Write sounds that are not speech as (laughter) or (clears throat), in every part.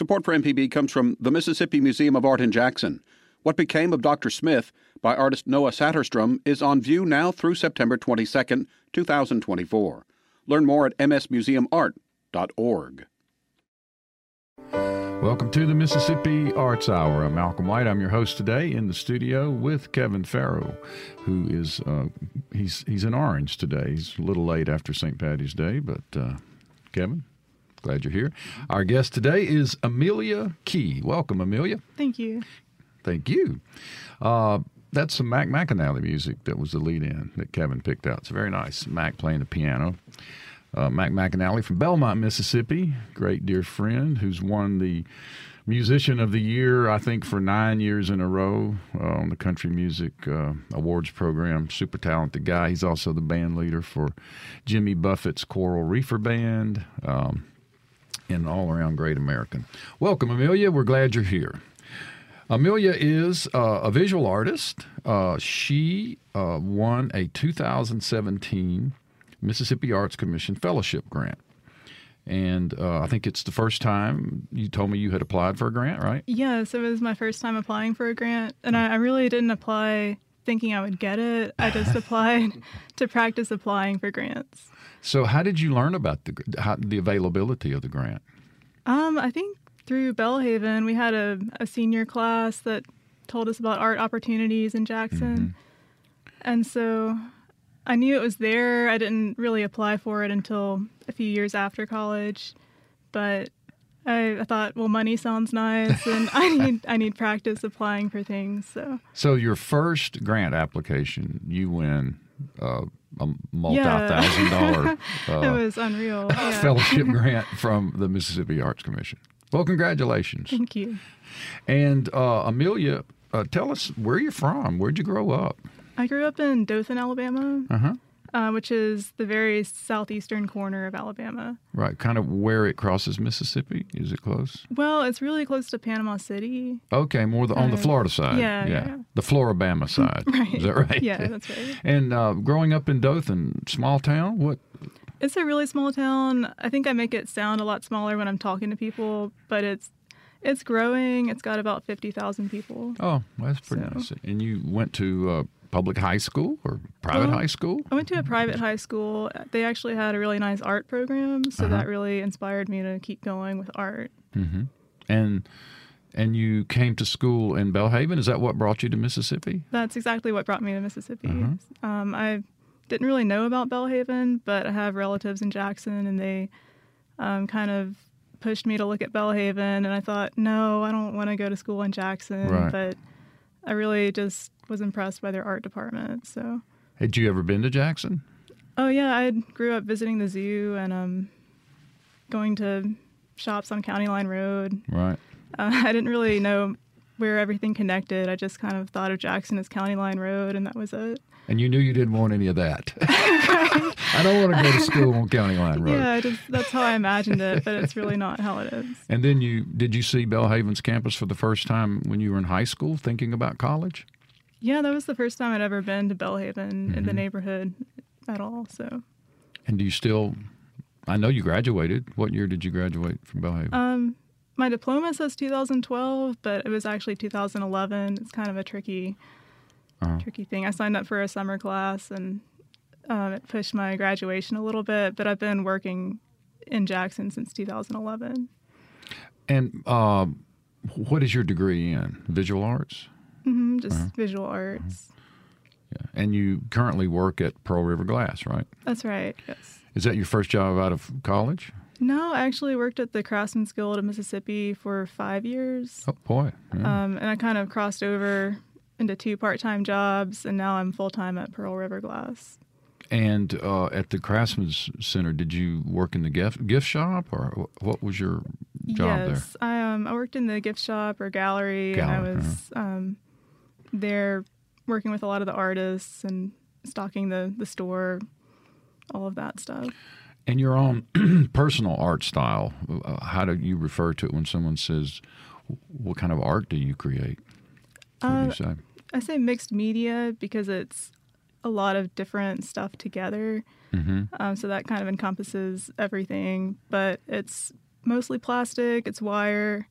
Support for MPB comes from the Mississippi Museum of Art in Jackson. What Became of Dr. Smith by artist Noah Saterstrom is on view now through September 22, 2024. Learn more at msmuseumart.org. Welcome to the Mississippi Arts Hour. I'm Malcolm White. I'm your host today in the studio with Kevin Farrow, who is uh, he's he's in Orange today. He's a little late after St. Patty's Day, but uh, Kevin, glad you're here. Our guest today is Amelia Key. Welcome, Amelia. Thank you. Thank you. Uh, that's some Mac McAnally music that was the lead in that Kevin picked out. It's very nice. Mac playing the piano. Uh, Mac McAnally from Belmont, Mississippi, great dear friend who's won the Musician of the Year, I think, for nine years in a row uh, on the Country Music uh, Awards program. Super talented guy. He's also the band leader for Jimmy Buffett's Coral Reefer Band. Um, and all around great American. Welcome, Amelia. We're glad you're here. Amelia is uh, a visual artist. Uh, she uh, won a 2017 Mississippi Arts Commission Fellowship Grant. And uh, I think it's the first time you told me you had applied for a grant, right? Yes, it was my first time applying for a grant. And I, I really didn't apply thinking I would get it. I just applied (laughs) to practice applying for grants. So, how did you learn about the how, the availability of the grant? Um, I think through Belhaven, we had a, a senior class that told us about art opportunities in Jackson. Mm-hmm. And so I knew it was there. I didn't really apply for it until a few years after college, but I, I thought, well, money sounds nice, and I (laughs) need I need practice applying for things. So, so your first grant application, you win uh, a multi-thousand yeah. (laughs) dollar. Uh, it was unreal. Yeah. (laughs) Fellowship grant from the Mississippi Arts Commission. Well, congratulations. Thank you. And uh, Amelia, uh, tell us where you're from. Where'd you grow up? I grew up in Dothan, Alabama, uh-huh. Uh, which is the very southeastern corner of Alabama. Right, kind of where it crosses Mississippi. Is it close? Well, it's really close to Panama City. Okay, more the, on the Florida side. Yeah, yeah, yeah. the Floribama (laughs) side. right. Is that right? Yeah, that's right. (laughs) And uh, growing up in Dothan, small town, what? It's a really small town. I think I make it sound a lot smaller when I'm talking to people, but it's it's growing. It's got about fifty thousand people. Oh, that's pretty so. nice. And you went to uh, public high school or private well, high school? I went to a private high school. They actually had a really nice art program, so uh-huh. that really inspired me to keep going with art. Mm-hmm. And and you came to school in Belhaven. Is that what brought you to Mississippi? That's exactly what brought me to Mississippi. Uh-huh. Um, I didn't really know about Belhaven, but I have relatives in Jackson, and they um, kind of pushed me to look at Belhaven. And I thought, no, I don't want to go to school in Jackson. Right. But I really just was impressed by their art department. So, had you ever been to Jackson? Oh yeah, I grew up visiting the zoo and um, going to shops on County Line Road. Right. Uh, (laughs) I didn't really know where everything connected. I just kind of thought of Jackson as County Line Road, and that was it. And you knew you didn't want any of that. (laughs) I don't want to go to school on County Line Road. Yeah, just, that's how I imagined it, but it's really not how it is. And then you did you see Belhaven's campus for the first time when you were in high school, thinking about college? Yeah, that was the first time I'd ever been to Belhaven mm-hmm. in the mm-hmm. neighborhood at all. So. And do you still? I know you graduated. What year did you graduate from Belhaven? Um, my diploma says 2012, but it was actually 2011. It's kind of a tricky, uh-huh. tricky thing. I signed up for a summer class, and um, it pushed my graduation a little bit. But I've been working in Jackson since 2011. And uh, what is your degree in? Visual arts. Mm-hmm, just uh-huh. visual arts. Uh-huh. Yeah. And you currently work at Pearl River Glass, right? That's right, yes. Is that your first job out of college? No, I actually worked at the Craftsman's Guild of Mississippi for five years. Oh, boy. Yeah. Um, and I kind of crossed over into two part time jobs, and now I'm full time at Pearl River Glass. And uh, at the Craftsman's Center, did you work in the gift gift shop, or what was your job yes, there? Yes, I um I worked in the gift shop or gallery, gallery and I was uh-huh. um they're working with a lot of the artists and stocking the, the store, all of that stuff. And your own (clears throat) personal art style, uh, how do you refer to it when someone says, what kind of art do you create? What uh, do you say? I say mixed media because it's a lot of different stuff together. Mm-hmm. Um, so that kind of encompasses everything, but it's mostly plastic. It's wire.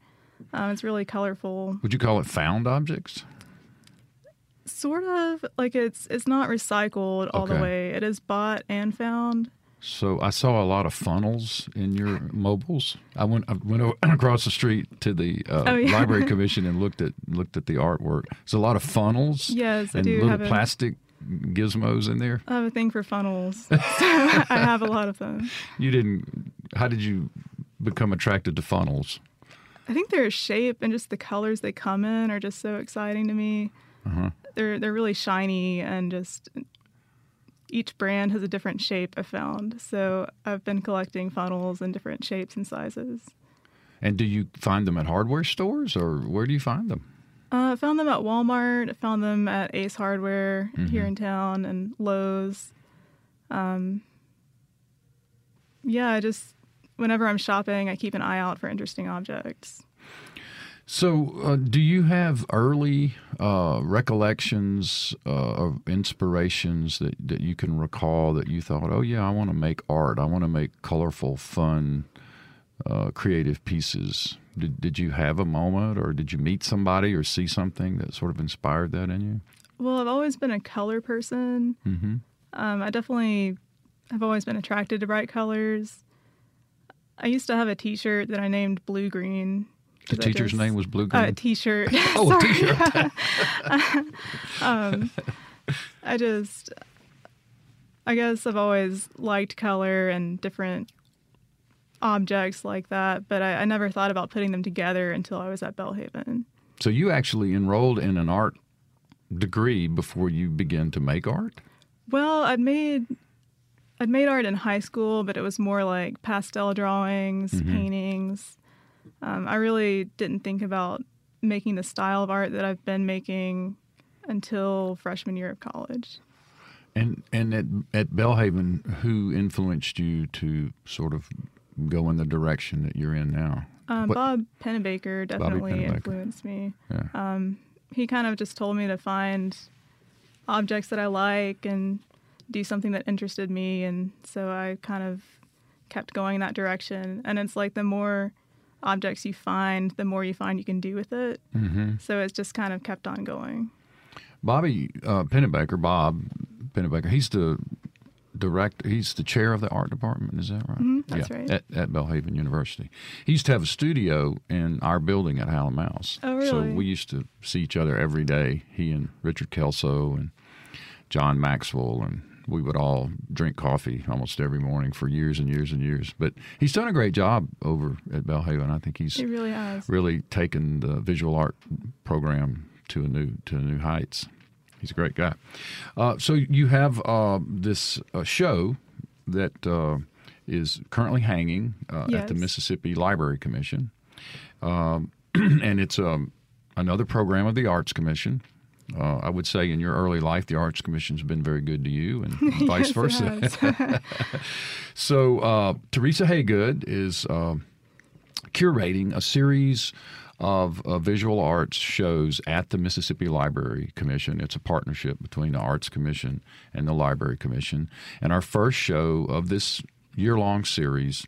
Um, it's really colorful. Would you call it found objects? Sort of like it's it's not recycled all Okay. the way. It is bought and found. So I saw a lot of funnels in your mobiles. I went I went o- (clears throat) across the street to the uh, Oh, yeah. library (laughs) commission and looked at looked at the artwork. There's a lot of funnels. Yes, I and little have a- plastic gizmos in there. I have a thing for funnels. so (laughs) (laughs) I have a lot of them. You didn't. How did you become attracted to funnels? I think their shape and just the colors they come in are just so exciting to me. Uh-huh. They're they're really shiny and just each brand has a different shape I found. So I've been collecting funnels in different shapes and sizes. And do you find them at hardware stores or where do you find them? Uh, I found them at Walmart. I found them at Ace Hardware here in town and Lowe's. Um, yeah, I just whenever I'm shopping, I keep an eye out for interesting objects. So, uh, do you have early uh, recollections uh, of inspirations that, that you can recall that you thought, oh, yeah, I want to make art. I want to make colorful, fun, uh, creative pieces? Did, did you have a moment or did you meet somebody or see something that sort of inspired that in you? Well, I've always been a color person. Mm-hmm. Um, I definitely have always been attracted to bright colors. I used to have a T-shirt that I named Blue Green. The teacher's name was Blue Uh, Green? T-shirt. (laughs) oh, a t-shirt. (laughs) (laughs) um, I just, I guess I've always liked color and different objects like that, but I, I never thought about putting them together until I was at Belhaven. so, you actually enrolled in an art degree before you began to make art? Well, I'd made I'd made art in high school, but it was more like pastel drawings, Mm-hmm. paintings. Um, I really didn't think about making the style of art that I've been making until freshman year of college. And and at at Belhaven, who influenced you to sort of go in the direction that you're in now? Um, Bob Pennebaker definitely Pennebaker. influenced me. Yeah. Um, he kind of just told me to find objects that I like and do something that interested me, and so I kind of kept going in that direction. And it's like the more objects you find, the more you find you can do with it. mm-hmm. So it's just kind of kept on going. Bobby uh, Pennebaker, Bob Pennebaker, he's the director. He's the chair of the art department. Is that right? Mhm, that's yeah, right. At, at Belhaven University. He used to have a studio in our building at Hal & Mal's. Oh, really? So we used to see each other every day. He and Richard Kelso and John Maxwell and we would all drink coffee almost every morning for years and years and years. But he's done a great job over at Belhaven. I think he's He really has. really taken the visual art program to a new to new heights. He's a great guy. Uh, so you have uh, this uh, show that uh, is currently hanging uh, at the Mississippi Library Commission, um, (clears throat) and it's um, another program of the Arts Commission. Uh, I would say in your early life, the Arts Commission's been very good to you, and (laughs) vice Yes, versa. (laughs) So uh, Teresa Haygood is uh, curating a series of uh, visual arts shows at the Mississippi Library Commission. It's a partnership between the Arts Commission and the Library Commission. And our first show of this year-long series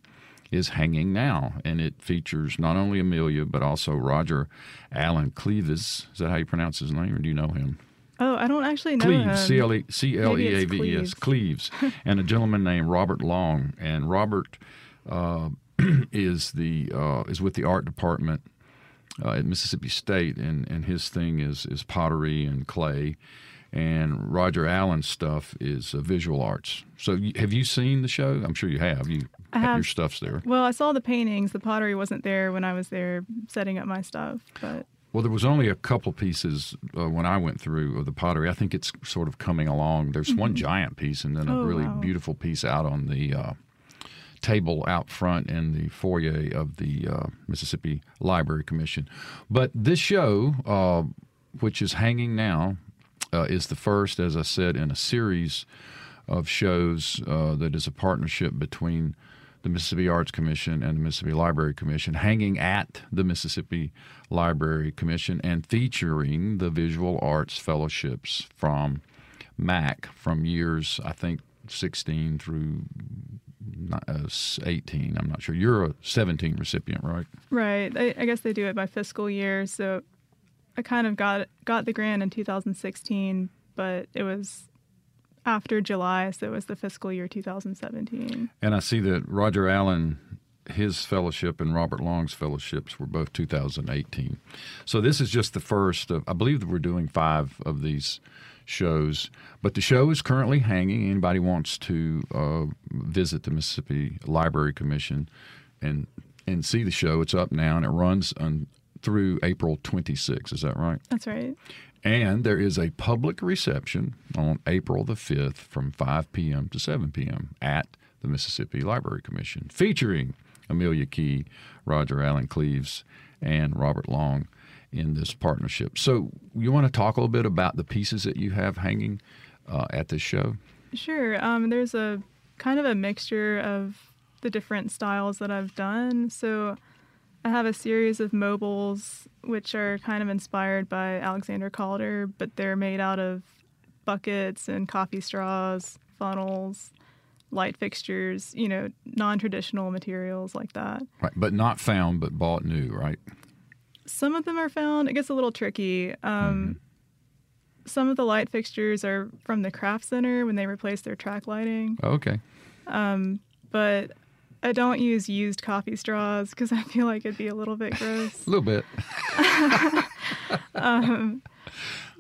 is Hanging Now, and it features not only Amelia but also Roger Allen Cleaves. Is that how you pronounce his name, or do you know him? oh, I don't actually know Cleves, him. C L E C L E A V E S, Cleves. Cleves, (laughs) and a gentleman named Robert Long. And Robert uh, (clears throat) is the uh, is with the art department uh, at Mississippi State, and, and his thing is is pottery and clay. And Roger Allen's stuff is uh, visual arts. So, have you seen the show? I'm sure you have. You I your stuff's there. Well, I saw the paintings. The pottery wasn't there when I was there setting up my stuff, but Well, there was only a couple pieces uh, when I went through of the pottery. I think it's sort of coming along. There's one giant piece and then a Oh, really wow. beautiful piece out on the uh, table out front in the foyer of the uh, Mississippi Library Commission. But this show, uh, which is hanging now, uh, is the first, as I said, in a series of shows uh, that is a partnership between the Mississippi Arts Commission and the Mississippi Library Commission, hanging at the Mississippi Library Commission and featuring the visual arts fellowships from MAC from years, I think, 16 through uh, 18. I'm not sure. You're a 17 recipient, right? Right. I, I guess they do it by fiscal year. So I kind of got got the grant in 2016, but it was after July, so it was the fiscal year 2017. And I see that Roger Allen, his fellowship, and Robert Long's fellowships were both 2018. So this is just the first of, I believe that we're doing five of these shows. But the show is currently hanging. Anybody wants to uh, visit the Mississippi Library Commission and and see the show, it's up now and it runs on, through April 26. Is that right? That's right. And there is a public reception on April the 5th from 5 p.m. to 7 p.m. at the Mississippi Library Commission, featuring Amelia Key, Roger Allen Cleaves, and Robert Long in this partnership. So, you want to talk a little bit about the pieces that you have hanging uh, at this show? Sure. Um, there's a kind of a mixture of the different styles that I've done. So, I have a series of mobiles which are kind of inspired by Alexander Calder, but they're made out of buckets and coffee straws, funnels, light fixtures, you know, non traditional materials like that. Right, but not found, but bought new, right? Some of them are found. It gets a little tricky. Um, mm-hmm. Some of the light fixtures are from the craft center when they replaced their track lighting. Okay. Um, but I don't use used coffee straws because I feel like it'd be a little bit gross. (laughs) a little bit. (laughs) um,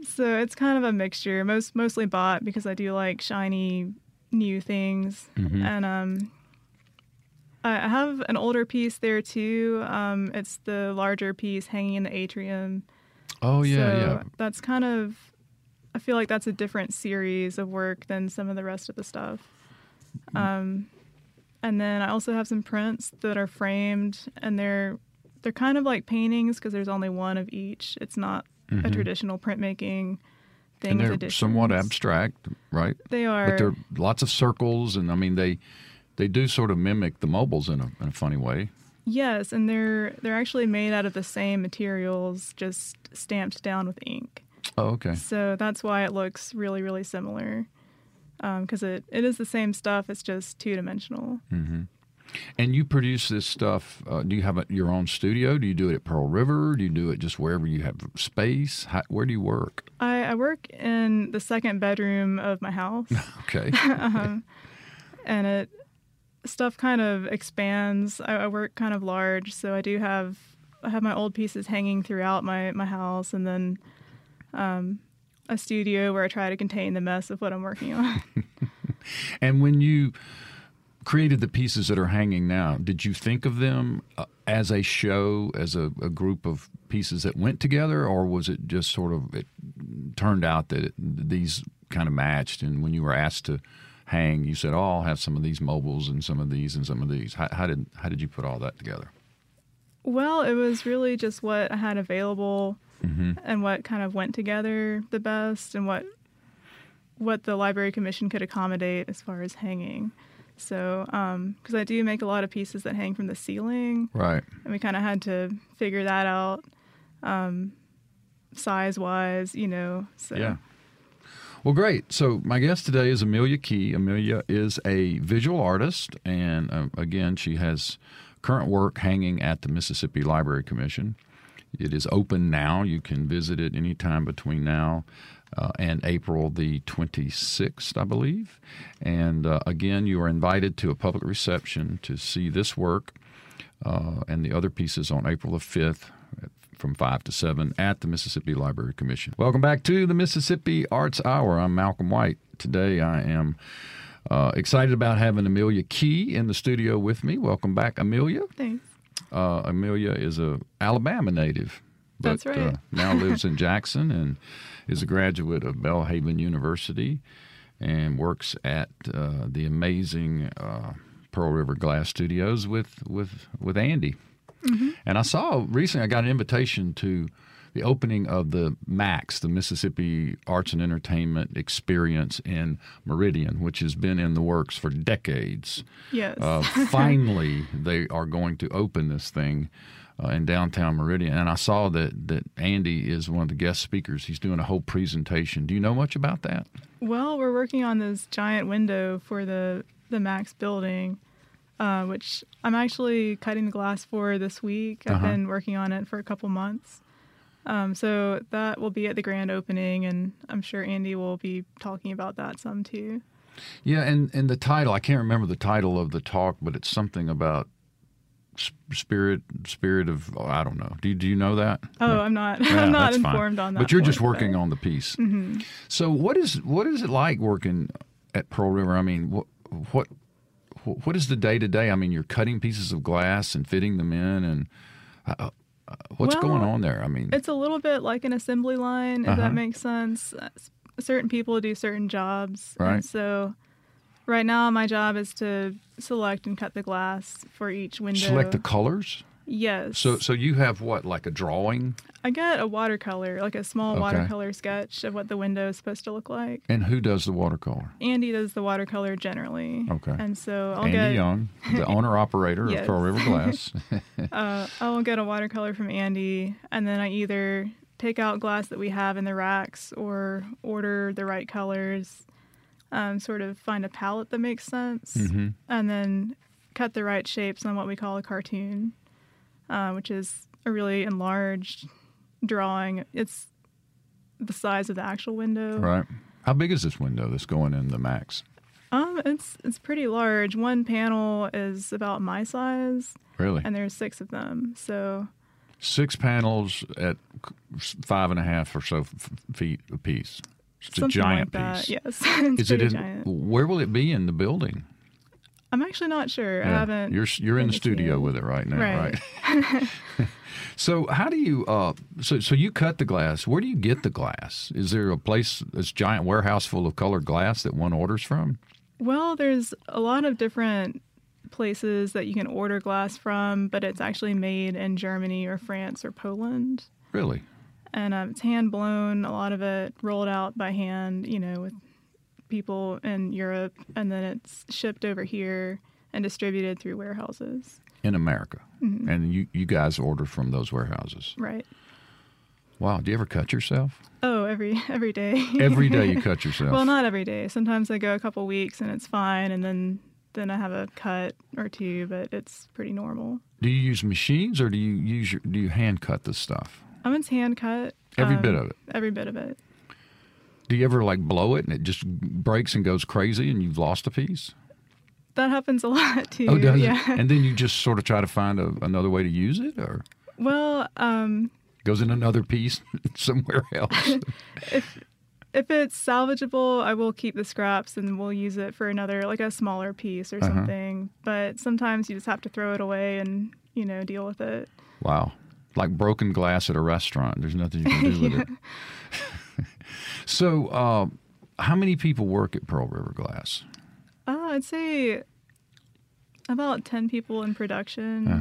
so it's kind of a mixture. Most mostly bought because I do like shiny new things, mm-hmm. and um, I have an older piece there too. Um, it's the larger piece hanging in the atrium. Oh yeah, so yeah. That's kind of. I feel like that's a different series of work than some of the rest of the stuff. Mm-hmm. Um, and then I also have some prints that are framed, and they're they're kind of like paintings because there's only one of each. It's not mm-hmm. a traditional printmaking thing. And they're somewhat abstract, right? They are. But they're lots of circles, and I mean they they do sort of mimic the mobiles in a, in a funny way. Yes, and they're they're actually made out of the same materials, just stamped down with ink. Oh, okay. So that's why it looks really, really similar because um, it, it is the same stuff. It's just two dimensional. Mm-hmm. And you produce this stuff. Uh, do you have a, your own studio? Do you do it at Pearl River? Do you do it just wherever you have space? How, where do you work? I, I, work in the second bedroom of my house. (laughs) okay. (laughs) um, and it stuff kind of expands. I, I, work kind of large, so I do have I have my old pieces hanging throughout my my house, and then um, a studio where I try to contain the mess of what I'm working on. (laughs) (laughs) and when you created the pieces that are hanging now, did you think of them uh, as a show, as a, a, group of pieces that went together, or was it just sort of it turned out that it, these kind of matched? And when you were asked to hang, you said, "Oh, I'll have some of these mobiles and some of these and some of these." How, how did how did you put all that together? Well, it was really just what I had available mm-hmm. and what kind of went together the best and what what the library commission could accommodate as far as hanging. So, because um, I do make a lot of pieces that hang from the ceiling, right? And we kind of had to figure that out, um, size wise, you know. So. Yeah. Well, great. So, my guest today is Amelia Key. Amelia is a visual artist, and uh, again, she has current work hanging at the Mississippi Library Commission. It is open now. You can visit it anytime between now uh, and April the 26th, I believe. And uh, again, you are invited to a public reception to see this work uh, and the other pieces on April the 5th from 5 to 7 at the Mississippi Library Commission. Welcome back to the Mississippi Arts Hour. I'm Malcolm White. Today I am uh, excited about having Amelia Key in the studio with me. Welcome back, Amelia. Thanks. Uh, Amelia is a Alabama native, but right. uh, now lives in Jackson and is a graduate of Belhaven University and works at uh, the amazing uh, Pearl River Glass Studios with with with Andy. Mm-hmm. And I saw recently I got an invitation to the opening of the MAX, the Mississippi Arts and Entertainment Experience in Meridian, which has been in the works for decades. Yes. Uh, (laughs) finally, they are going to open this thing. Uh, in downtown Meridian, and I saw that that Andy is one of the guest speakers. He's doing a whole presentation. Do you know much about that? Well, we're working on this giant window for the the Max building, uh, which I'm actually cutting the glass for this week. I've Uh-huh. been working on it for a couple months. Um, so that will be at the grand opening, and I'm sure Andy will be talking about that some too. Yeah, and and the title I can't remember the title of the talk, but it's something about spirit spirit of oh, I don't know. Do you, do you know that? Oh, I'm not. (laughs) Yeah, I'm not that's fine. informed on that. But you're just working but- on the piece. So what is what is it like working at Pearl River? I mean, what what what is the day to day? I mean, you're cutting pieces of glass and fitting them in, and uh, what's Well, going on there? I mean, It's a little bit like an assembly line, if Uh-huh. that makes sense. Uh, Certain people do certain jobs. Right. And so right now, my job is to select and cut the glass for each window. select the colors. Yes. So so you have what like a drawing, I get a watercolor, like a small Okay. watercolor sketch of what the window is supposed to look like. and who does the watercolor? Andy does the watercolor generally. Okay. And so I'll Andy get Young, the (laughs) owner operator Yes. of Pearl River Glass. (laughs) (laughs) uh, I will get a watercolor from Andy, and then I either take out glass that we have in the racks or order the right colors, um, sort of find a palette that makes sense, Mhm. and then cut the right shapes on what we call a cartoon, uh, which is a really enlarged drawing. It's the size of the actual window. right. How big is this window that's going in the max? Um, it's it's pretty large. One panel is about my size, Really? and there's six of them. So Six panels at five and a half or so f- feet apiece. It's a giant like that. piece. Yes, (laughs) it's Is it giant. Where will it be in the building? I'm actually not sure. I haven't. You're you're in the studio with it right now, Right. right? (laughs) (laughs) so how do you? Uh, so so you cut the glass. Where do you get the glass? Is there a place, this giant warehouse full of colored glass that one orders from? Well, there's a lot of different places that you can order glass from, but it's actually made in Germany or France or Poland, Really? and um, it's hand blown. A lot of it rolled out by hand, you know, with people in Europe, and then it's shipped over here and distributed through warehouses. In America, Mm-hmm. and you you guys order from those warehouses. Right. Wow. Do you ever cut yourself? Oh, every (laughs) every day. Every day you (laughs) cut yourself. Well, not every day. Sometimes I go a couple weeks and it's fine, and then then I have a cut or two, but it's pretty normal. Do you use machines or do you use your, do you hand cut this stuff? I'm um, it's hand cut. Every um, bit of it. Every bit of it. Do you ever like blow it and it just breaks and goes crazy and you've lost a piece? That happens a (laughs) lot too. Oh, does yeah. it? And then you just sort of try to find a, another way to use it, or well, um, goes in another piece (laughs) somewhere else. (laughs) if if it's salvageable, I will keep the scraps and we'll use it for another, like a smaller piece or Uh-huh. something. But sometimes you just have to throw it away and you know deal with it. wow, like broken glass at a restaurant. There's nothing you can do with it. So, uh, how many people work at Pearl River Glass? Uh, I'd say about ten people in production. Uh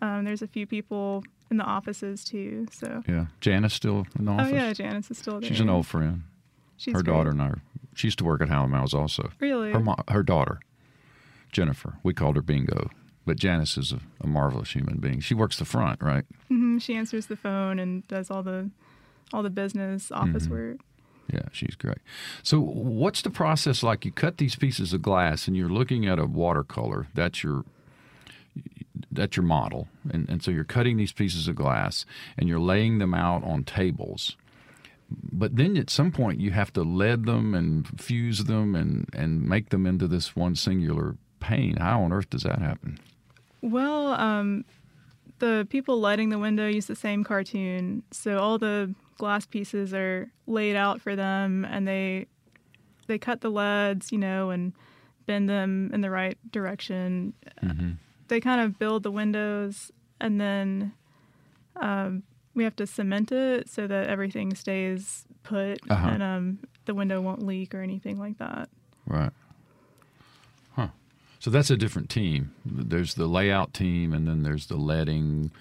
huh. Um, there's a few people in the offices too. So. Yeah, Janice still in the office. Oh yeah, Janice is still there. She's an old friend. She's her great. daughter and I. She used to work at Hal & Mal's also. Really? Her mo- her daughter, Jennifer. We called her Bingo, but Janice is a, a marvelous human being. She works the front, right? hmm She answers the phone and does all the all the business office Mm-hmm. work. Yeah, she's great. So, what's the process like? You cut these pieces of glass, and you're looking at a watercolor. That's your that's your model, and and so you're cutting these pieces of glass, and you're laying them out on tables. But then at some point, you have to lead them and fuse them and and make them into this one singular pane. How on earth does that happen? Well, um, the people lighting the window use the same cartoon, so all the glass pieces are laid out for them, and they they cut the leads, you know, and bend them in the right direction. They kind of build the windows, and then um, we have to cement it so that everything stays put, Uh-huh. and um, the window won't leak or anything like that. Right. Huh. So that's a different team. There's the layout team, and then there's the leading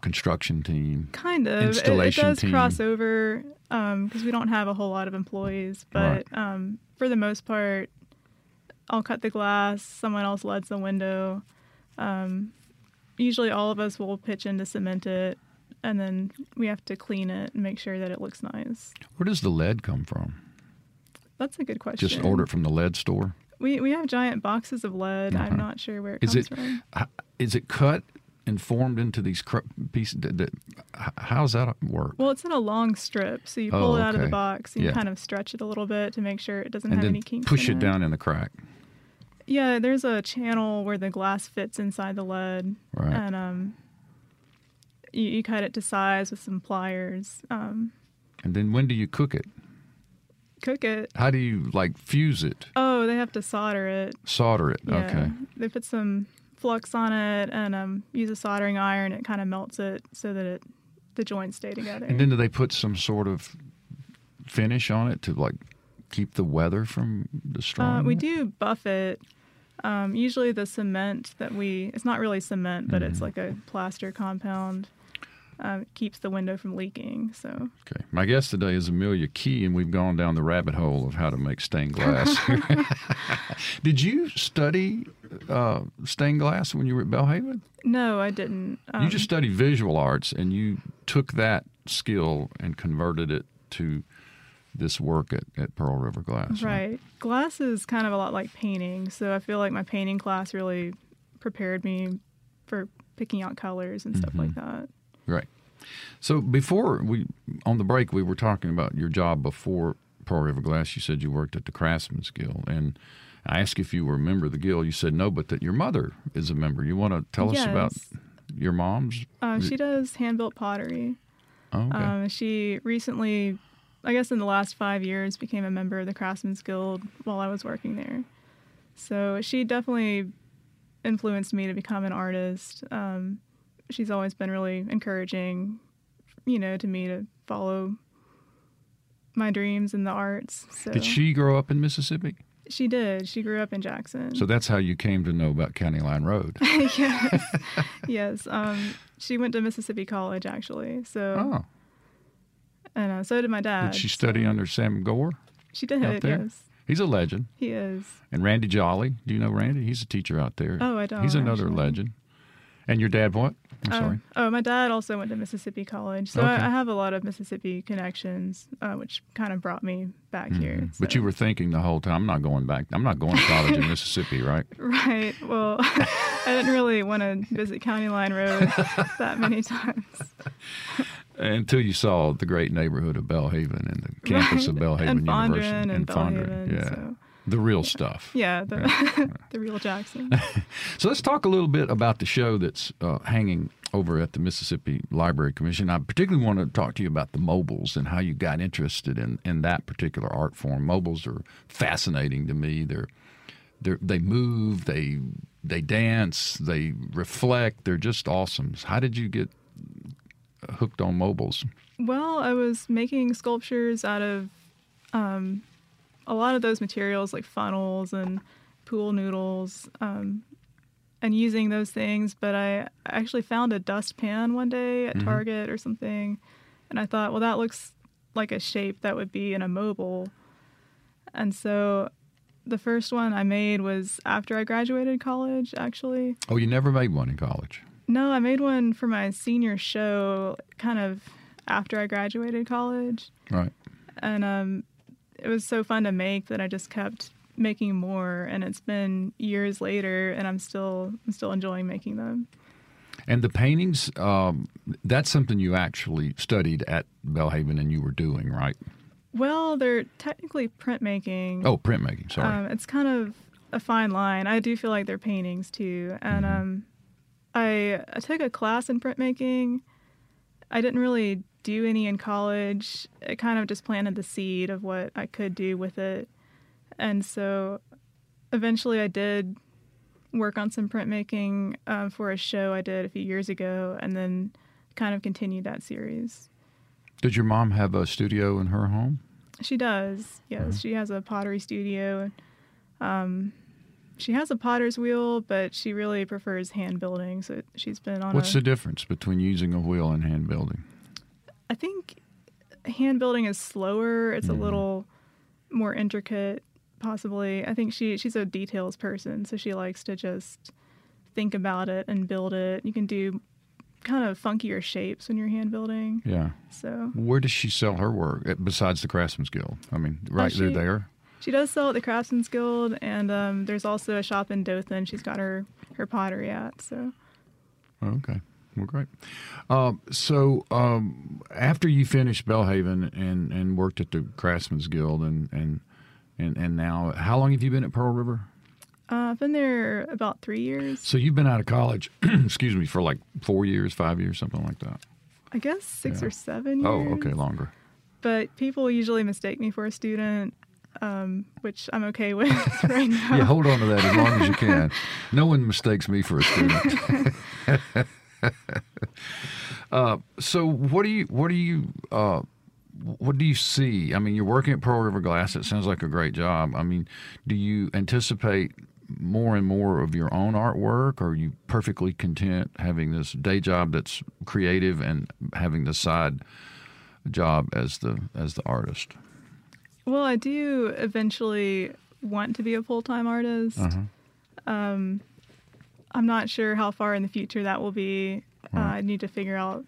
construction team. Kind of. It- Installation it, does team. cross over because we don't have a whole lot of employees, but um, for the most part, I'll cut the glass. Someone else leads the window. Um, usually, all of us will pitch in to cement it, and then we have to clean it and make sure that it looks nice. Where does the lead come from? That's a good question. Just order it from the lead store. We we have giant boxes of lead. Uh-huh. I'm not sure where it Is comes it from. is it cut and formed into these cr- pieces? That, that, h- how's that work? Well, it's in a long strip, so you Oh, pull it out of the box and Yeah. you kind of stretch it a little bit to make sure it doesn't and have any kinks. push in it down in the crack. Yeah, there's a channel where the glass fits inside the lead, Right. and um, you, you cut it to size with some pliers. Um, And then when do you cook it? cook it. How do you like fuse it, Oh, they have to solder it. solder it? Yeah. Okay. They put some flux on it and um, use a soldering iron. It kind of melts it so that it the joints stay together. And then do they put some sort of finish on it to like keep the weather from destroying Uh, we it? do buff it. Um, usually the cement that we, it's not really cement, but Mm-hmm. it's like a plaster compound, um, keeps the window from leaking. So, Okay. My guest today is Amelia Key, and we've gone down the rabbit hole of how to make stained glass. (laughs) (laughs) Did you study uh, stained glass when you were at Belhaven? no, I didn't. Um, you just studied visual arts, and you took that skill and converted it to this work at, at Pearl River Glass. right. Glass is kind of a lot like painting. So I feel like my painting class really prepared me for picking out colors and stuff Mm-hmm. like that. Right. So before we on the break, we were talking about your job before Pearl River Glass. You said you worked at the Craftsman's Guild, and I asked if you were a member of the guild. You said no, but that your mother is a member. You want to tell us about your mom's? Uh, she does hand built pottery. Oh, okay. Um, she recently, I guess in the last five years, became a member of the Craftsman's Guild while I was working there. So she definitely influenced me to become an artist. Um, she's always been really encouraging, you know, to me to follow my dreams in the arts. So Did she grow up in Mississippi? She did. She grew up in Jackson. So that's how you came to know about County Line Road. (laughs) yes, yes. Um, she went to Mississippi College actually. So oh, and uh, so did my dad. did she study so- under Sam Gore? She did. out there? Yes, He's a legend. he is. And Randy Jolly. Do you know Randy? He's a teacher out there. Oh, I don't, He's another actually. legend. And your dad what? I'm Uh, sorry. Oh, my dad also went to Mississippi College, so Okay. I, I have a lot of Mississippi connections, uh, which kind of brought me back here. Mm-hmm. But so- you were thinking the whole time, I'm not going back. I'm not going to college in (laughs) Mississippi, right? right. Well, (laughs) I didn't really want to visit County Line Road that many (laughs) times. Until you saw the great neighborhood of Belhaven and the campus of Right. Belhaven and University Fondren and Fondren. Belhaven. Yeah, So the real stuff. (laughs) yeah, the (laughs) the real Jackson. (laughs) So let's talk a little bit about the show that's uh, hanging over at the Mississippi Library Commission. I particularly want to talk to you about the mobiles and how you got interested in, in that particular art form. Mobiles are fascinating to me. They're, they're they move, they they dance, they reflect. They're just awesome. How did you get hooked on mobiles? Well, I was making sculptures out of um, a lot of those materials, like funnels and pool noodles, um, and using those things. But I actually found a dustpan one day at Target or something, and I thought, well, that looks like a shape that would be in a mobile. And so the first one I made was after I graduated college, actually. Oh, you never made one in college. No, I made one for my senior show kind of after I graduated college. Right. And um, it was so fun to make that I just kept making more and it's been years later and I'm still I'm still enjoying making them. And the paintings, um, that's something you actually studied at Belhaven and you were doing, right? Well, they're technically printmaking. Oh, printmaking, sorry. Um, it's kind of a fine line. I do feel like they're paintings too. And Mm-hmm. um, I, I took a class in printmaking. I didn't really do any in college. It kind of just planted the seed of what I could do with it. And so eventually I did work on some printmaking uh, for a show I did a few years ago and then kind of continued that series. Did your mom have a studio in her home? She does. Yes, she has a pottery studio. Um, she has a potter's wheel, but she really prefers hand building. So she's been on. What's a, the difference between using a wheel and hand building? I think hand building is slower. It's a little more intricate, possibly. I think she she's a details person, so she likes to just think about it and build it. You can do kind of funkier shapes when you're hand building. Yeah. So Where does she sell her work eh, besides the Craftsman's Guild? I mean, right there, she- there. She does sell at the Craftsman's Guild, and um, there's also a shop in Dothan. She's got her her pottery at. So Okay. Well, great. Uh, so um, after you finished Belhaven and, and worked at the Craftsman's Guild and, and and and now, how long have you been at Pearl River? uh, I've been there about three years. So you've been out of college, (clears throat) excuse me, for like four years, five years, something like that. I guess six Yeah. or seven years. Oh, okay, longer. But people usually mistake me for a student, um, which I'm okay (laughs) with right now. Yeah, hold on to that as long as you can. No one mistakes me for a student. (laughs) (laughs) (laughs) uh, so, what do you what do you uh, what do you see? I mean, you're working at Pearl River Glass. It sounds like a great job. I mean, do you anticipate more and more of your own artwork? Or are you perfectly content having this day job that's creative and having the side job as the as the artist? Well, I do eventually want to be a full time artist. Uh-huh. Um, I'm not sure how far in the future that will be. Uh, I need to figure out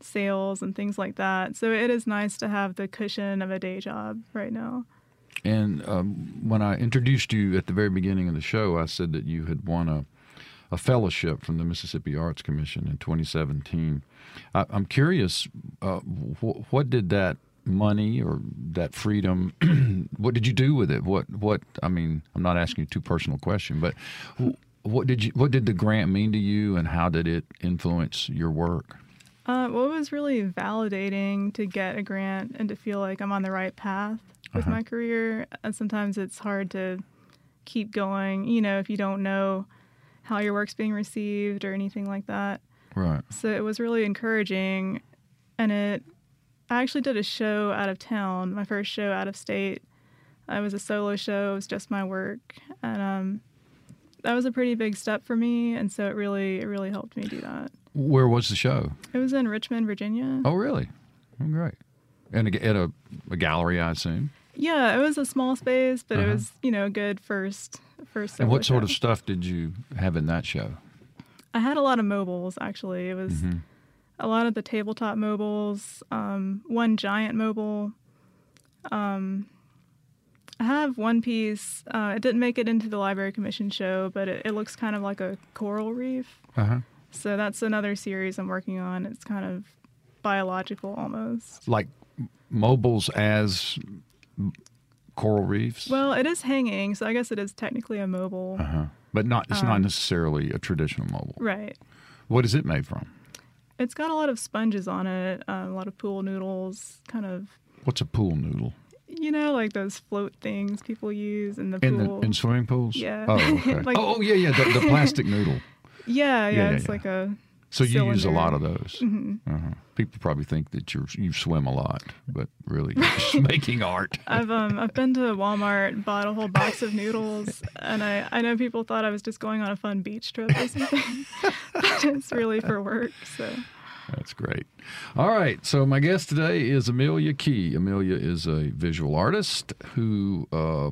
sales and things like that. So it is nice to have the cushion of a day job right now. And um, when I introduced you at the very beginning of the show, I said that you had won a, a fellowship from the Mississippi Arts Commission in 2017. I, I'm curious, uh, wh- what did that money or that freedom, (clears throat) what did you do with it? What, what? I mean, I'm not asking you a too personal question, but what did you, what did the grant mean to you, and how did it influence your work? Uh, well, it was really validating to get a grant and to feel like I'm on the right path with Uh-huh. my career. And sometimes it's hard to keep going, you know, if you don't know how your work's being received or anything like that. Right. So it was really encouraging. And it, I actually did a show out of town, my first show out of state. It was a solo show, it was just my work. And um, that was a pretty big step for me. And so it really, it really helped me do that. Where was the show? It was in Richmond, Virginia. Oh, really? Oh, great. And a- at a, a gallery, I assume. Yeah, it was a small space, but Uh-huh. it was, you know, a good first first. And what sort of stuff did you have in that show? I had a lot of mobiles actually. It was Mhm. a lot of the tabletop mobiles. Um, one giant mobile. Um, I have one piece. Uh, it didn't make it into the Library Commission show, but it, it looks kind of like a coral reef. Uh-huh. So that's another series I'm working on. It's kind of biological almost. Like mobiles as coral reefs? Well, it is hanging, so I guess it is technically a mobile. uh-huh. But not it's not um, necessarily a traditional mobile. Right. What is it made from? It's got a lot of sponges on it, uh, a lot of pool noodles, kind of, What's a pool noodle? You know, like those float things people use in the In pool. the in swimming pools? Yeah. Oh, okay. (laughs) Like- oh, oh, yeah, yeah, the, the plastic (laughs) noodle. yeah, yeah, yeah, it's yeah. like a. So you use a lot of those. hmm Uh-huh. People probably think that you you swim a lot, but really you're (laughs) just making art. I've um I've been to Walmart, bought a whole box of noodles, and I I know people thought I was just going on a fun beach trip or something, it's really for work. So That's great. All right. So, my guest today is Amelia Key. Amelia is a visual artist who uh,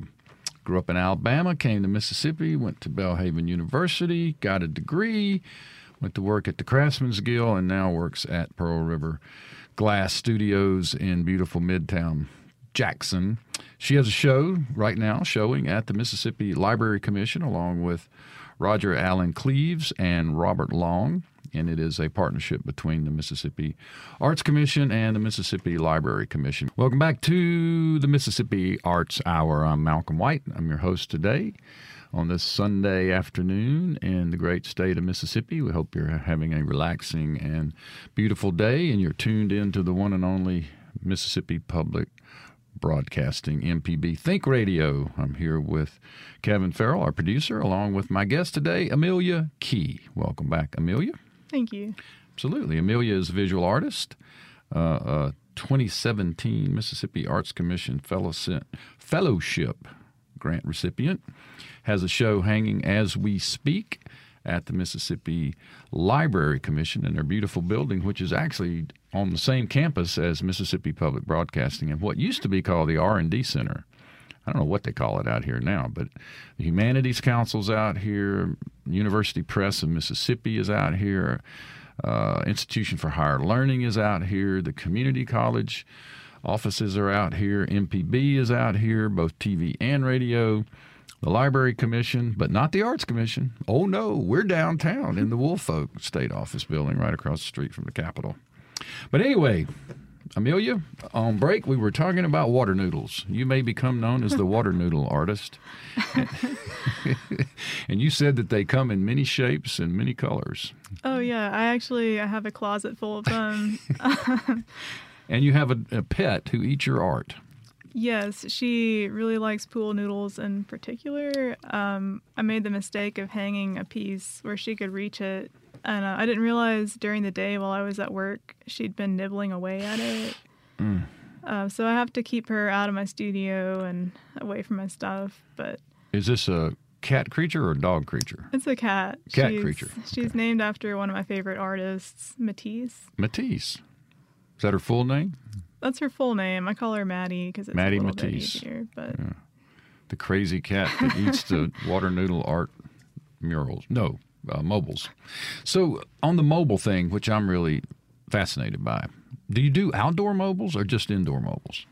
grew up in Alabama, came to Mississippi, went to Belhaven University, got a degree, went to work at the Craftsman's Guild, and now works at Pearl River Glass Studios in beautiful Midtown Jackson. She has a show right now showing at the Mississippi Library Commission along with Roger Allen Cleaves and Robert Long. And it is a partnership between the Mississippi Arts Commission and the Mississippi Library Commission. Welcome back to the Mississippi Arts Hour. I'm Malcolm White. I'm your host today on this Sunday afternoon in the great state of Mississippi. We hope you're having a relaxing and beautiful day and you're tuned in to the one and only Mississippi Public Broadcasting MPB Think Radio. I'm here with Kevin Farrell, our producer, along with my guest today, Amelia Key. Welcome back, Amelia. Thank you. Absolutely. Amelia is a visual artist, uh, a 2017 Mississippi Arts Commission fellowship grant recipient, has a show hanging as we speak at the Mississippi Library Commission in their beautiful building, which is actually on the same campus as Mississippi Public Broadcasting and what used to be called the R&D Center. I don't know what they call it out here now, but the Humanities Council's out here, University Press of Mississippi is out here, uh, Institution for Higher Learning is out here, the Community College offices are out here. MPB is out here, both TV and radio. The Library Commission, but not the Arts Commission. Oh no, we're downtown in the Woolfolk State Office building right across the street from the Capitol. But anyway, Amelia, on break, we were talking about water noodles. You may become known as the (laughs) water noodle artist. (laughs) and you said that they come in many shapes and many colors. Oh yeah, I actually I have a closet full of them. (laughs) and you have a, a pet who eats your art. Yes, she really likes pool noodles in particular. Um, I made the mistake of hanging a piece where she could reach it and uh, I didn't realize during the day while I was at work she'd been nibbling away at it. Mm. Uh, so I have to keep her out of my studio and away from my stuff. But is this a cat creature or a dog creature? It's a cat. Cat she's, creature. She's okay. named after one of my favorite artists, Matisse. Matisse. Is that her full name? That's her full name. I call her Maddie because it's Maddie a little Matisse. bit easier. But yeah. the crazy cat that eats the (laughs) water noodle art murals. No, uh, mobiles. So on the mobile thing, which I'm really fascinated by, do you do outdoor mobiles or just indoor mobiles?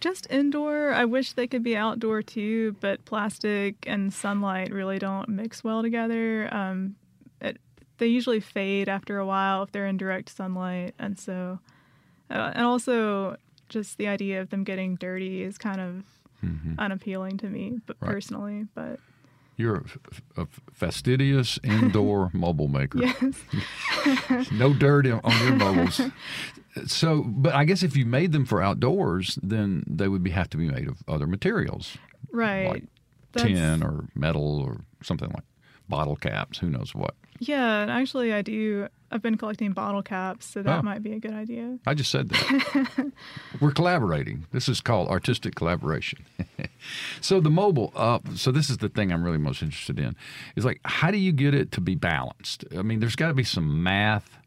Just indoor. I wish they could be outdoor too, but plastic and sunlight really don't mix well together. Um, it, they usually fade after a while if they're in direct sunlight, and so, uh, and also just the idea of them getting dirty is kind of mm-hmm. unappealing to me, but right. personally. But you're a, a fastidious indoor (laughs) mobile maker. Yes. (laughs) no dirt on your mobiles. So, but I guess if you made them for outdoors, then they would be have to be made of other materials, right? Like tin or metal or something like bottle caps. Who knows what? Yeah, and actually, I do. I've been collecting bottle caps, so that oh. might be a good idea. I just said that. (laughs) We're collaborating. This is called artistic collaboration. (laughs) so the mobile, uh, so this is the thing I'm really most interested in, is like how do you get it to be balanced? I mean, there's got to be some math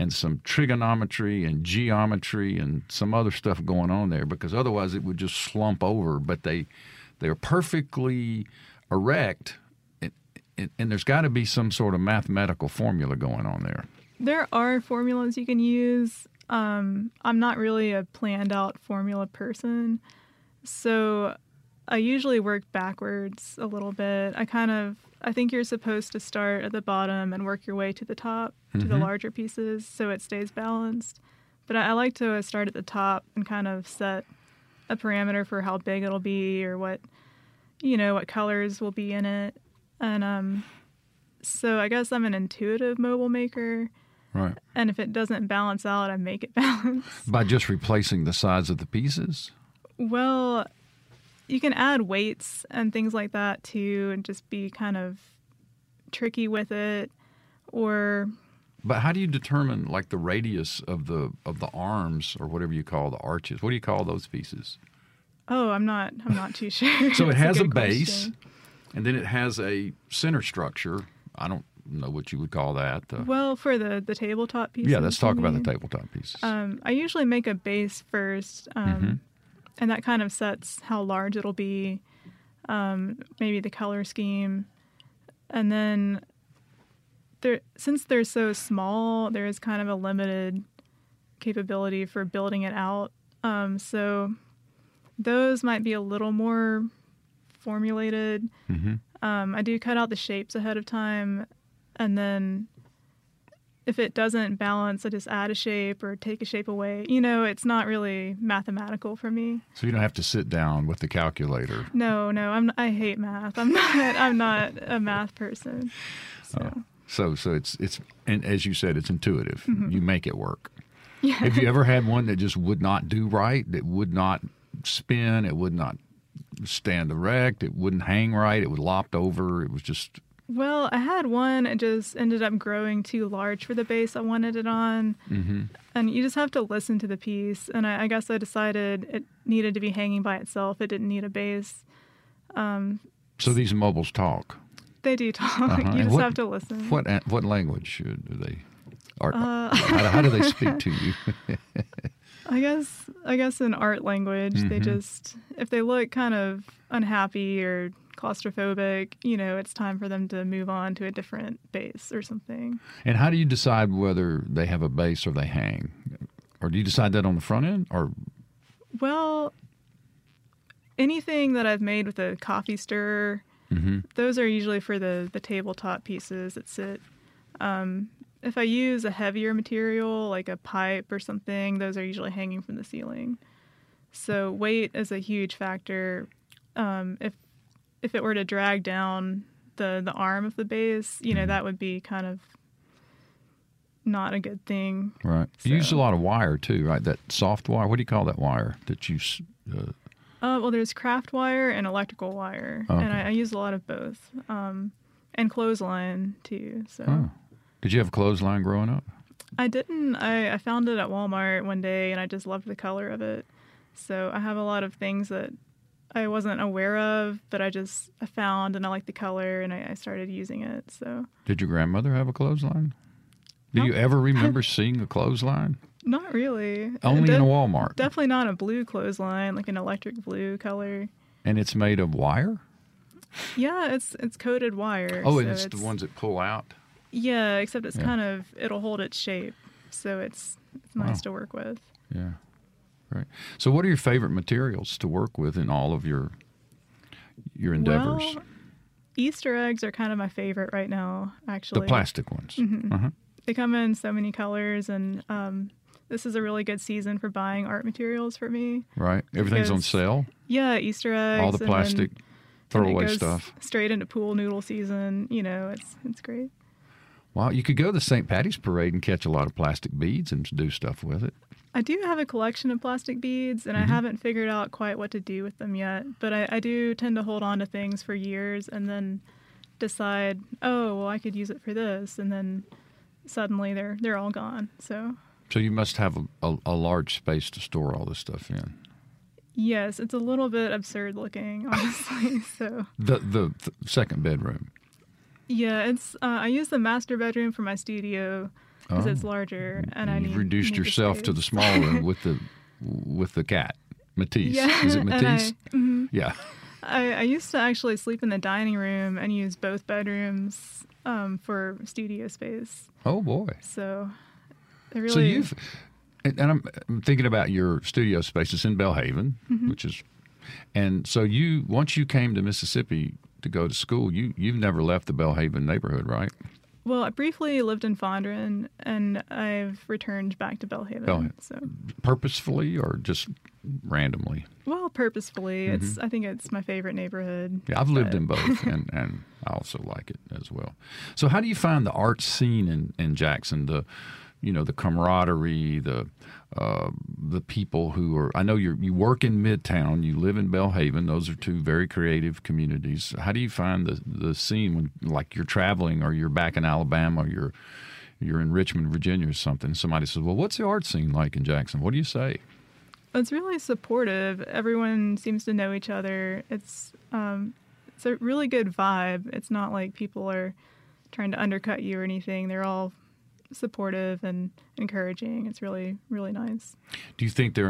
and some trigonometry and geometry and some other stuff going on there because otherwise it would just slump over. But they they're perfectly erect and, and there's got to be some sort of mathematical formula going on there. There are formulas you can use. Um, I'm not really a planned out formula person. So I usually work backwards a little bit. I kind of I think you're supposed to start at the bottom and work your way to the top mm-hmm. to the mm-hmm. larger pieces so it stays balanced. But I, I, like to start at the top and kind of set a parameter for how big it'll be or what you know what colors will be in it and um, so I guess I'm an intuitive mobile maker. Right. And if it doesn't balance out, I make it (laughs) balance. By just replacing the size of the pieces? Well, you can add weights and things like that too, and just be kind of tricky with it. Or. But how do you determine like the radius of the of the arms or whatever you call the arches? What do you call those pieces? Oh, I'm not. I'm not too (laughs) sure. so it has a, a base. Question and then it has a center structure. I don't know what you would call that. Uh, well, for the the tabletop pieces. Yeah, let's talk about the tabletop pieces. Um, I usually make a base first, um, mm-hmm. and that kind of sets how large it'll be, um, maybe the color scheme, and then there since they're so small, there is kind of a limited capability for building it out. Um, so those might be a little more formulated. Mm-hmm. Um, I do cut out the shapes ahead of time, and then if it doesn't balance, I just add a shape or take a shape away. You know, it's not really mathematical for me. So you don't have to sit down with the calculator. No, no, I'm. I hate math. I'm (laughs) not. I'm not a math person. So. Oh. So, so it's it's and as you said, it's intuitive. Mm-hmm. You make it work. Yeah. Have you ever had (laughs) one that just would not do right? That would not spin. It would not stand erect. It wouldn't hang right. It was lopped over. It was just. Well, I had one. It just ended up growing too large for the base I wanted it on. Mm-hmm. And you just have to listen to the piece. And I, I, guess I decided it needed to be hanging by itself. It didn't need a base. Um, so these mobiles talk. They do talk. (laughs) Uh-huh. You just what, have to listen. What what language do they? Are, uh, how, how do they speak to you? (laughs) I guess I guess in art language, mm-hmm. they just if they look kind of unhappy or claustrophobic, you know, it's time for them to move on to a different base or something. And how do you decide whether they have a base or they hang? Or do you decide that on the front end or Well, anything that I've made with a coffee stirrer, Mm-hmm. those are usually for the the tabletop pieces that sit. Um, if I use a heavier material like a pipe or something, those are usually hanging from the ceiling. So weight is a huge factor. Um, if if it were to drag down the the arm of the base, you know Mhm. that would be kind of not a good thing. Right. You use a lot of wire too, right? That soft wire. What do you call that wire that you? Uh, Uh, well, there's craft wire and electrical wire, Okay. and I, I use a lot of both, um, and clothesline too. So oh. Did you have a clothesline growing up? I didn't. I, I found it at Walmart one day, and I just loved the color of it. So I have a lot of things that I wasn't aware of, but I just I found, and I like the color, and I, I started using it. So Did your grandmother have a clothesline? Do you ever (laughs) remember seeing a clothesline? not really. Only De- in a Walmart. Definitely not a blue clothesline, like an electric blue color. and it's made of wire? Yeah, it's it's coated wire. Oh, so and it's, the ones that pull out? Yeah, except it's Yeah. kind of it'll hold its shape, so it's it's nice Wow. to work with. Yeah. Right. So what are your favorite materials to work with in all of your your endeavors? Well, Easter eggs are kind of my favorite right now. Actually, the plastic ones. Mhm. Uh-huh. They come in so many colors, and um, this is a really good season for buying art materials for me. Right. Everything's on sale. Yeah, Easter eggs. All the then plastic kinda throwaway goes stuff. Straight into pool noodle season. You know, it's it's great. Wow, you could go to the St. Patty's parade and catch a lot of plastic beads and do stuff with it. I do have a collection of plastic beads, and Mhm. I haven't figured out quite what to do with them yet. But I, I do tend to hold on to things for years and then decide, oh, well, I could use it for this, and then suddenly they're they're all gone. So So you must have a, a, a large space to store all this stuff in. yes, it's a little bit absurd looking, (laughs) honestly. so The the th- second bedroom. yeah, it's uh, I use the master bedroom for my studio because it's Oh. larger, and I You've need reduced need the yourself to the space. small room (laughs) with the with the cat. Matisse. Yeah, Is it (laughs) and I- Matisse? mhm. Yeah. I, I used to actually sleep in the dining room and use both bedrooms um, for studio space. Oh boy. So, I really. So you've, and and I'm, I'm thinking about your studio space. It's in Belhaven, Mm-hmm. which is, and so you once you came to Mississippi to go to school, you you've never left the Belhaven neighborhood, right? Well, I briefly lived in Fondren, and I've returned back to. Belhaven. So, Purposefully or just randomly? well, purposefully, Mm-hmm. it's. I think it's my favorite neighborhood. Yeah, I've lived but- in both, and, and I also like it as well. So, how do you find the art scene in, in Jackson? The, you know, the camaraderie, the uh, the people who are. I know you you work in Midtown, you live in Belhaven. Those are two very creative communities. How do you find the the scene when, like, you're traveling or you're back in Alabama, or you're you're in Richmond, Virginia, or something? Somebody says, "Well, what's the art scene like in Jackson?" What do you say? It's really supportive. Everyone seems to know each other. It's um, it's a really good vibe. It's not like people are trying to undercut you or anything. They're all supportive and encouraging. It's really really nice. Do you think there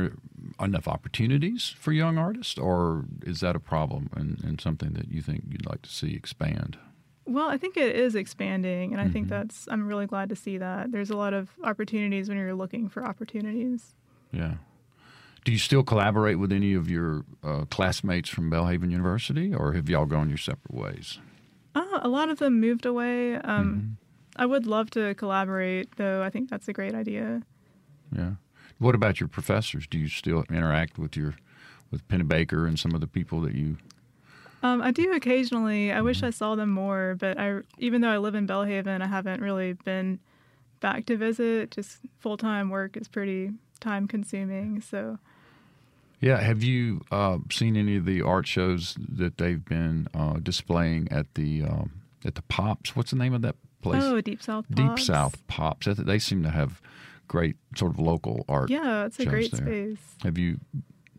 are enough opportunities for young artists, or is that a problem and, and something that you think you'd like to see expand? Well, I think it is expanding, and I think Mhm. that's I'm really glad to see that. There's a lot of opportunities when you're looking for opportunities. Yeah. Do you still collaborate with any of your uh, classmates from Belhaven University, or have y'all gone your separate ways? Uh, a lot of them moved away. Um, Mm-hmm. I would love to collaborate, though. I think that's a great idea. Yeah. What about your professors? Do you still interact with your with Penny Baker and some of the people that you? Um, I do occasionally. I Mm-hmm. wish I saw them more, but I, even though I live in Belhaven, I haven't really been back to visit. Just full time work is pretty time consuming. So, Yeah. Have you uh, seen any of the art shows that they've been uh, displaying at the um, at the Pops? What's the name of that place? oh, Deep South. Pops. Deep South Pops. They- seem to have great sort of local art. Yeah, it's a great there. space. Have you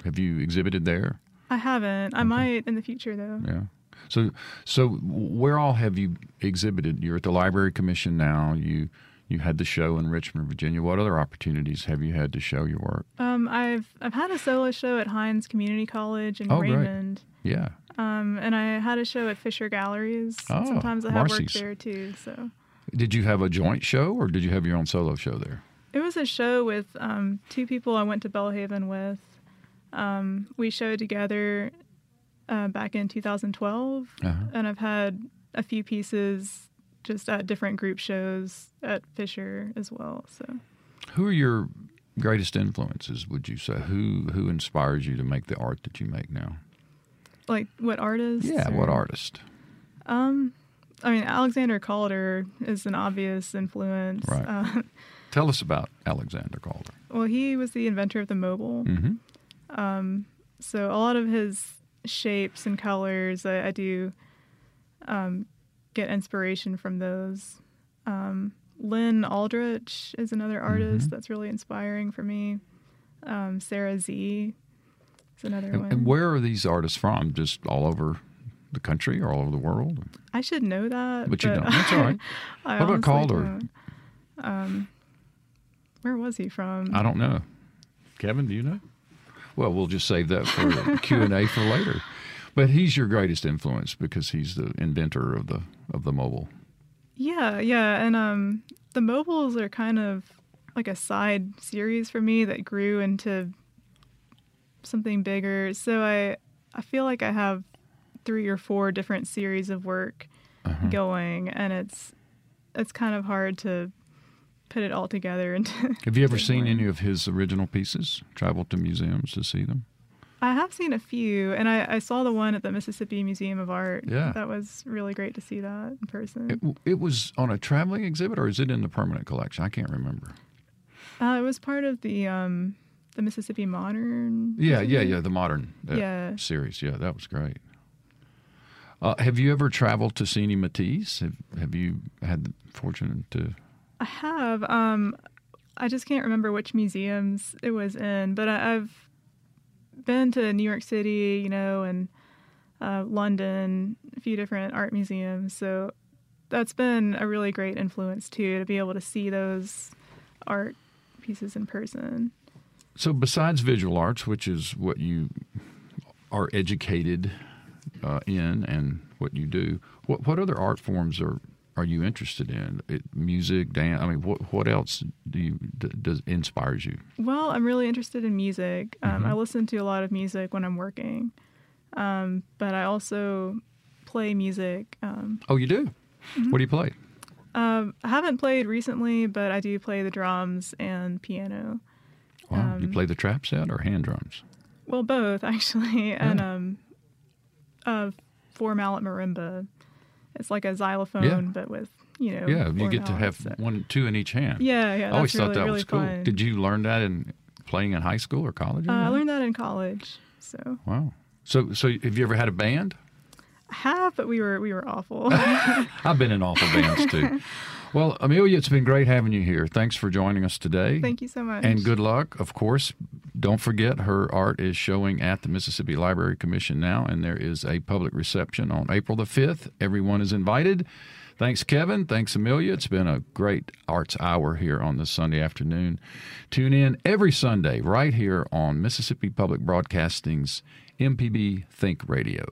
have you exhibited there? I haven't. I might in the future, though. Yeah. So so where all have you exhibited? You're at the Library Commission now. You you had the show in Richmond, Virginia. What other opportunities have you had to show your work? Um, I've I've had a solo show at Hinds Community College in Oh, great. Yeah. Um, and I had a show at Fischer Galleries. Oh, Sometimes I have work there too. So Did you have a joint show or did you have your own solo show there? it was a show with um, two people I went to Belhaven with. Um, we showed together uh, back in 2012, Uh-huh. and I've had a few pieces just at different group shows at Fischer as well. So Who are your greatest influences? Would you say who who inspires you to make the art that you make now? Like what artists? Yeah, what artist? Um, I mean Alexander Calder is an obvious influence. Right. Uh, (laughs) Tell us about Alexander Calder. well, he was the inventor of the mobile. Mm-hmm. Um, So a lot of his shapes and colors, I, I do um, get inspiration from those. Um, Lynn Aldrich is another artist Mm-hmm. that's really inspiring for me. Um, Sarah Sze is another And, one. and where are these artists from? Just all over the country or all over the world? I should know that, But you don't. That's all right. (laughs) I What about honestly Calder? Um, where was he from? I don't know. Kevin, do you know? Well, we'll just save that for (laughs) Q and A for later. But he's your greatest influence because he's the inventor of the of the mobile. Yeah, yeah, and um, the mobiles are kind of like a side series for me that grew into something bigger. So I I feel like I have three or four different series of work Uh-huh. going, and it's it's kind of hard to put it all together. And (laughs) Have you ever seen any of his original pieces? Traveled to museums to see them? I have seen a few, and I, I saw the one at the Mississippi Museum of Art. Yeah. that was really great to see that in person. It, it was on a traveling exhibit, or is it in the permanent collection? I can't remember. Uh, it was part of the um, the Mississippi Modern. Yeah, yeah, yeah. The modern uh, Yeah. series. Yeah, that was great. Uh, have you ever traveled to see any Matisse? Have, have you had the fortune to? I have. Um, I just can't remember which museums it was in, but I, I've been to New York City, you know, and uh, London, a few different art museums. So that's been a really great influence too to be able to see those art pieces in person. So, besides visual arts, which is what you are educated uh, in and what you do, what what other art forms are are you interested in? It, music, dance. I mean, what what else do you d- does inspires you? Well, I'm really interested in music. Um, Mhm. I listen to a lot of music when I'm working, um, but I also play music. Um, Oh, you do. Mm-hmm. What do you play? um, I haven't played recently, but I do play the drums and piano. Wow, you Um, play the trap set or hand drums? Well, both (laughs) actually, and um, a four mallet marimba. It's like a xylophone, Yeah. but with you know. Yeah, you get to have one, two in each hand. Yeah, yeah. I always thought really, that really was cool. fun. Did you learn that in playing in high school or college? or Uh, I learned that in college, so Wow. So, so have you ever had a band? I have, but we were we were awful. (laughs) I've been in awful bands too. (laughs) Well, Amelia, it's been great having you here. Thanks for joining us today. Thank you so much. And good luck. Of course, don't forget her art is showing at the Mississippi Library Commission now, and there is a public reception on April the 5th. Everyone is invited. Thanks, Kevin. Thanks, Amelia. It's been a great arts hour here on this Sunday afternoon. Tune in every Sunday right here on Mississippi Public Broadcasting's MPB Think Radio.